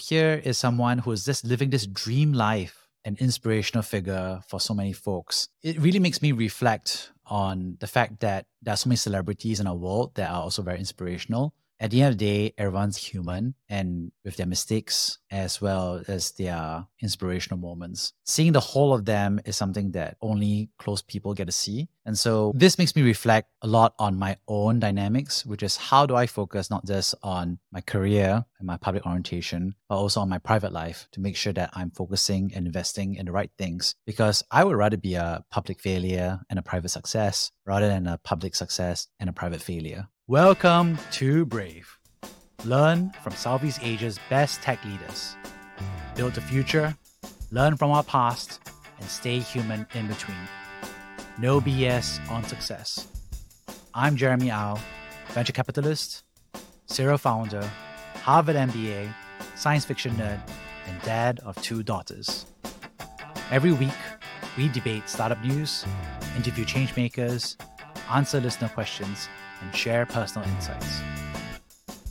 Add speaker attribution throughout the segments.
Speaker 1: Here is someone who is just living this dream life, an inspirational figure for so many folks. It really makes me reflect on the fact that there are so many celebrities in our world that are also very inspirational at the end of the day, everyone's human and with their mistakes as well as their inspirational moments. Seeing the whole of them is something that only close people get to see. And so this makes me reflect a lot on my own dynamics, which is how do I focus not just on my career and my public orientation, but also on my private life to make sure that I'm focusing and investing in the right things. Because I would rather be a public failure and a private success rather than a public success and a private failure. Welcome to Brave. Learn from Southeast Asia's best tech leaders. Build the future, learn from our past, and stay human in between. No BS on success. I'm Jeremy Au, venture capitalist, serial founder, Harvard MBA, science fiction nerd, and dad of two daughters. Every week, we debate startup news, interview changemakers, answer listener questions, and share personal insights.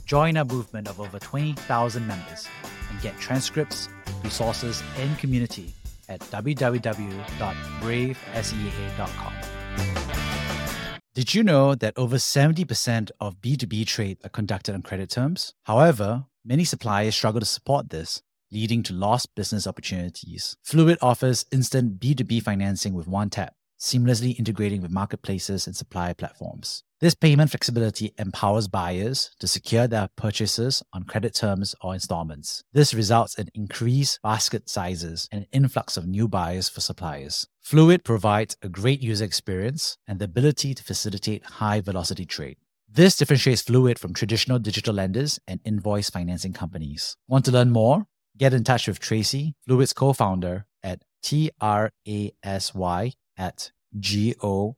Speaker 1: Join our movement of over 20,000 members and get transcripts, resources, and community at www.bravesea.com. Did you know that over 70% of B2B trade are conducted on credit terms? However, many suppliers struggle to support this, leading to lost business opportunities. Fluid offers instant B2B financing with one tap seamlessly integrating with marketplaces and supply platforms. This payment flexibility empowers buyers to secure their purchases on credit terms or installments. This results in increased basket sizes and an influx of new buyers for suppliers. Fluid provides a great user experience and the ability to facilitate high velocity trade. This differentiates Fluid from traditional digital lenders and invoice financing companies. Want to learn more? Get in touch with Tracy, Fluid's co founder, at T R A S Y at gofluid.io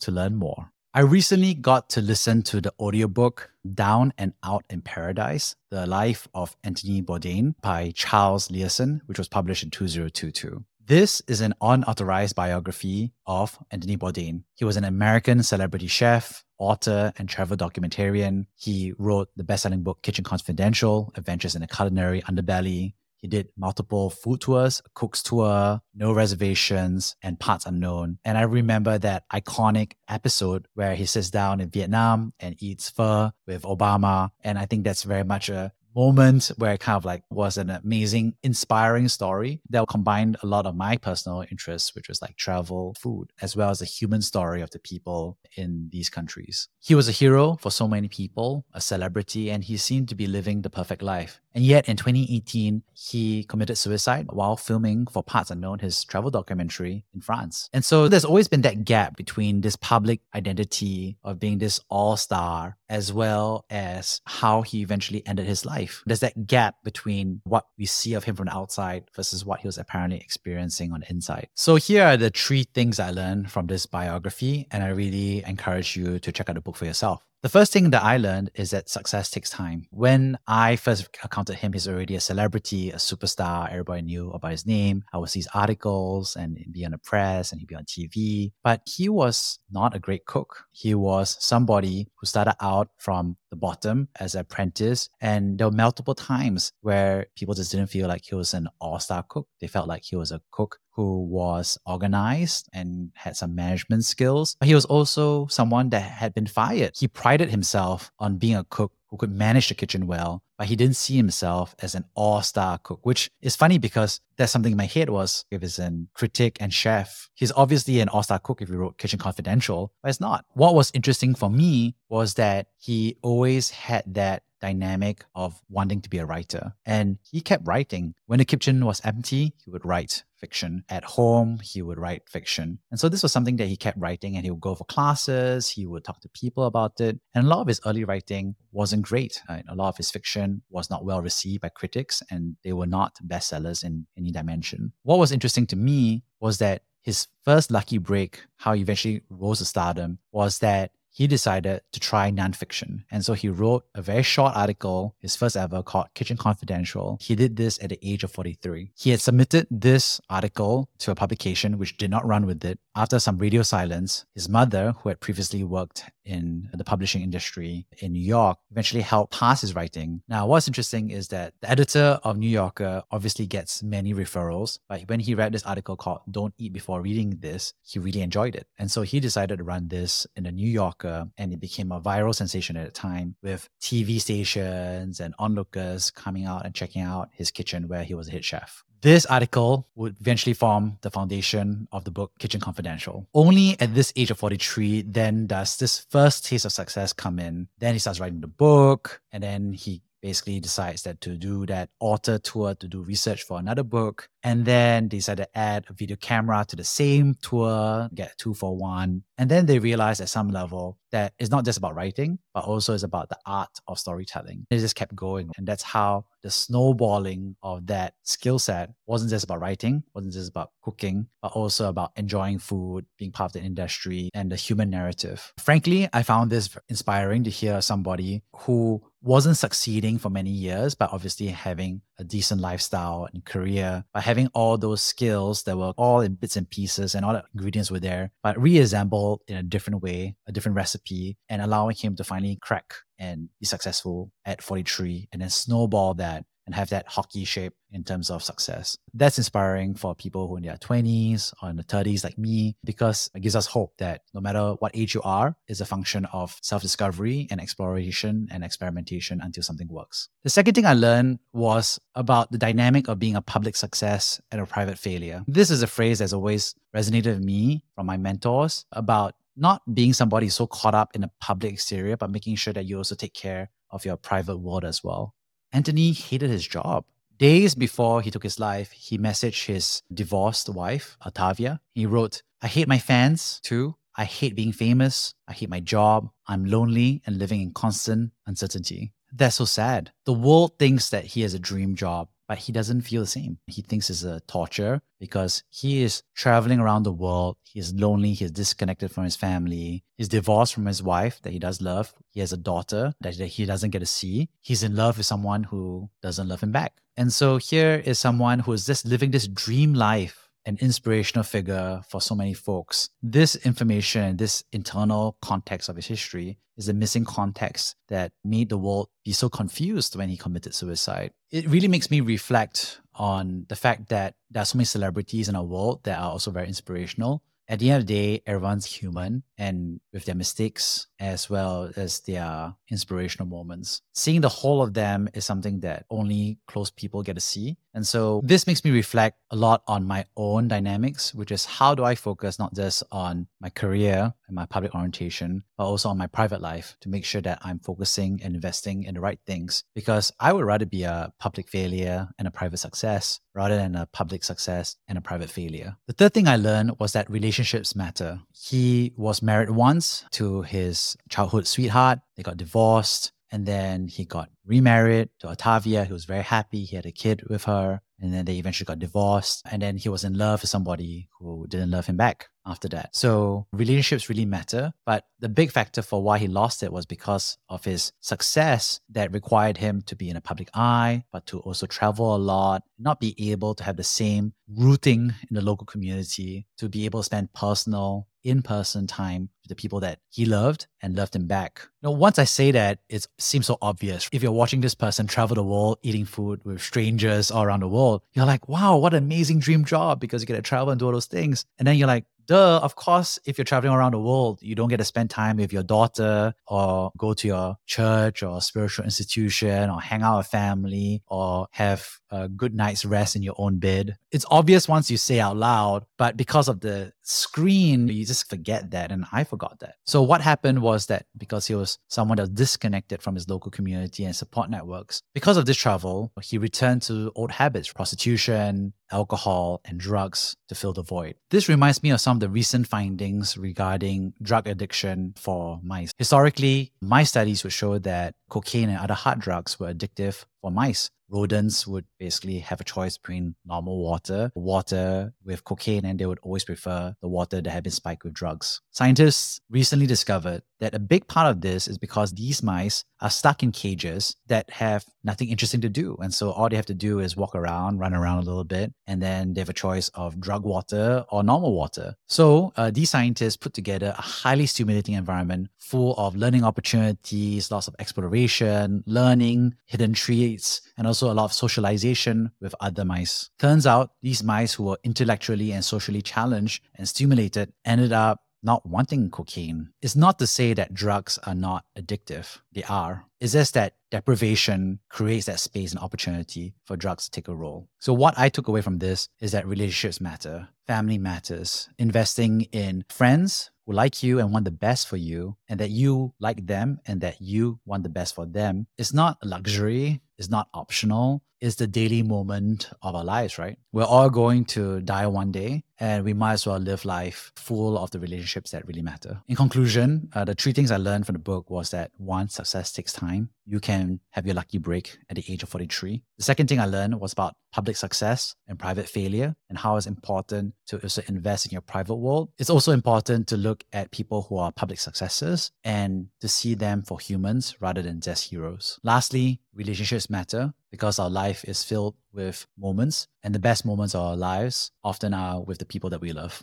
Speaker 1: to learn more. I recently got to listen to the audiobook Down and Out in Paradise, The Life of Anthony Bourdain by Charles Leerhsen, which was published in 2022. This is an unauthorized biography of Anthony Bourdain. He was an American celebrity chef, author, and travel documentarian. He wrote the best-selling book Kitchen Confidential, Adventures in the Culinary Underbelly, he did multiple food tours, cook's tour, no reservations, and parts unknown. And I remember that iconic episode where he sits down in Vietnam and eats pho with Obama. And I think that's very much a moment where it kind of like was an amazing, inspiring story that combined a lot of my personal interests, which was like travel, food, as well as the human story of the people in these countries. He was a hero for so many people, a celebrity, and he seemed to be living the perfect life. And yet in 2018, he committed suicide while filming for Parts Unknown, his travel documentary in France. And so there's always been that gap between this public identity of being this all star as well as how he eventually ended his life. There's that gap between what we see of him from the outside versus what he was apparently experiencing on the inside. So here are the three things I learned from this biography, and I really encourage you to check out the book for yourself. The first thing that I learned is that success takes time. When I first encountered him, he's already a celebrity, a superstar. Everybody knew about his name. I would see his articles and he'd be on the press and he'd be on TV. But he was not a great cook. He was somebody who started out from the bottom as an apprentice. And there were multiple times where people just didn't feel like he was an all star cook. They felt like he was a cook who was organized and had some management skills. But he was also someone that had been fired. He prided himself on being a cook who could manage the kitchen well, but he didn't see himself as an all-star cook, which is funny because that's something in my head was if he's a critic and chef. He's obviously an all-star cook if he wrote Kitchen Confidential, but it's not. What was interesting for me was that he always had that dynamic of wanting to be a writer. And he kept writing. When the kitchen was empty, he would write fiction. At home, he would write fiction. And so this was something that he kept writing and he would go for classes, he would talk to people about it. And a lot of his early writing wasn't great. Right? A lot of his fiction was not well received by critics and they were not bestsellers in any dimension. What was interesting to me was that his first lucky break, how he eventually rose to stardom, was that he decided to try nonfiction. And so he wrote a very short article, his first ever, called Kitchen Confidential. He did this at the age of 43. He had submitted this article to a publication which did not run with it after some radio silence, his mother, who had previously worked in the publishing industry in New York, eventually helped pass his writing. Now, what's interesting is that the editor of New Yorker obviously gets many referrals, but when he read this article called Don't Eat Before Reading This, he really enjoyed it. And so he decided to run this in the New Yorker, and it became a viral sensation at the time with TV stations and onlookers coming out and checking out his kitchen where he was a head chef. This article would eventually form the foundation of the book Kitchen Confidential. Only at this age of 43, then does this first taste of success come in. Then he starts writing the book, and then he basically decides that to do that author tour to do research for another book. And then they decided to add a video camera to the same tour get two for one. And then they realized at some level that it's not just about writing but also it's about the art of storytelling. It just kept going. And that's how the snowballing of that skill set wasn't just about writing wasn't just about cooking but also about enjoying food being part of the industry and the human narrative. Frankly i found this inspiring to hear somebody who wasn't succeeding for many years, but obviously having a decent lifestyle and career, but having all those skills that were all in bits and pieces and all the ingredients were there, but reassembled in a different way, a different recipe, and allowing him to finally crack and be successful at 43 and then snowball that and have that hockey shape in terms of success. That's inspiring for people who in their 20s or in the 30s like me, because it gives us hope that no matter what age you are, is a function of self-discovery and exploration and experimentation until something works. The second thing I learned was about the dynamic of being a public success and a private failure. This is a phrase that's always resonated with me from my mentors about not being somebody so caught up in a public exterior, but making sure that you also take care of your private world as well. Anthony hated his job. Days before he took his life, he messaged his divorced wife, Octavia. He wrote, I hate my fans too. I hate being famous. I hate my job. I'm lonely and living in constant uncertainty. That's so sad. The world thinks that he has a dream job but he doesn't feel the same. He thinks it's a torture because he is traveling around the world. He is lonely. He's disconnected from his family. He's divorced from his wife that he does love. He has a daughter that he doesn't get to see. He's in love with someone who doesn't love him back. And so here is someone who is just living this dream life an inspirational figure for so many folks. This information, this internal context of his history, is the missing context that made the world be so confused when he committed suicide. It really makes me reflect on the fact that there are so many celebrities in our world that are also very inspirational at the end of the day, everyone's human and with their mistakes as well as their inspirational moments. Seeing the whole of them is something that only close people get to see. And so this makes me reflect a lot on my own dynamics, which is how do I focus not just on my career and my public orientation, but also on my private life to make sure that I'm focusing and investing in the right things. Because I would rather be a public failure and a private success rather than a public success and a private failure. The third thing I learned was that relationships matter. He was married once to his childhood sweetheart, they got divorced. And then he got remarried to Octavia. He was very happy. He had a kid with her. And then they eventually got divorced. And then he was in love with somebody who didn't love him back after that. So relationships really matter. But the big factor for why he lost it was because of his success that required him to be in a public eye, but to also travel a lot, not be able to have the same rooting in the local community, to be able to spend personal in person time with the people that he loved and loved him back. Know, once I say that, it seems so obvious. If you're watching this person travel the world, eating food with strangers all around the world, you're like, wow, what an amazing dream job because you get to travel and do all those things. And then you're like, duh, of course, if you're traveling around the world, you don't get to spend time with your daughter or go to your church or spiritual institution or hang out with family or have a good night's rest in your own bed. It's obvious once you say out loud, but because of the screen, you just forget that. And I forgot that. So what happened was that because he was someone that was disconnected from his local community and support networks, because of this travel, he returned to old habits, prostitution, alcohol, and drugs to fill the void. This reminds me of some of the recent findings regarding drug addiction for mice. Historically, my studies would show that cocaine and other hard drugs were addictive for mice rodents would basically have a choice between normal water, water with cocaine, and they would always prefer the water that had been spiked with drugs. Scientists recently discovered that a big part of this is because these mice are stuck in cages that have nothing interesting to do. And so all they have to do is walk around, run around a little bit, and then they have a choice of drug water or normal water. So uh, these scientists put together a highly stimulating environment full of learning opportunities, lots of exploration, learning, hidden treats, and also a lot of socialization with other mice. Turns out these mice who were intellectually and socially challenged and stimulated ended up not wanting cocaine. It's not to say that drugs are not addictive. They are. It's just that deprivation creates that space and opportunity for drugs to take a role. So, what I took away from this is that relationships matter, family matters, investing in friends who like you and want the best for you, and that you like them and that you want the best for them is not a luxury, is not optional, is the daily moment of our lives, right? We're all going to die one day, and we might as well live life full of the relationships that really matter. In conclusion, uh, the three things I learned from the book was that one, success takes time. You can have your lucky break at the age of 43. The second thing I learned was about public success and private failure and how it's important to also invest in your private world. It's also important to look at people who are public successes and to see them for humans rather than just heroes. Lastly, relationships matter because our life is filled with moments, and the best moments of our lives often are with the people that we love.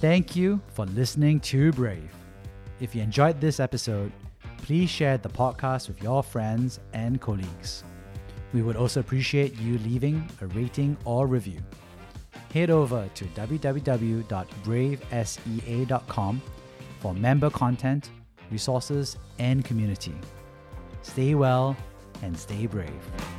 Speaker 1: Thank you for listening to Brave. If you enjoyed this episode, please share the podcast with your friends and colleagues. We would also appreciate you leaving a rating or review. Head over to www.bravesea.com for member content, resources, and community. Stay well and stay brave.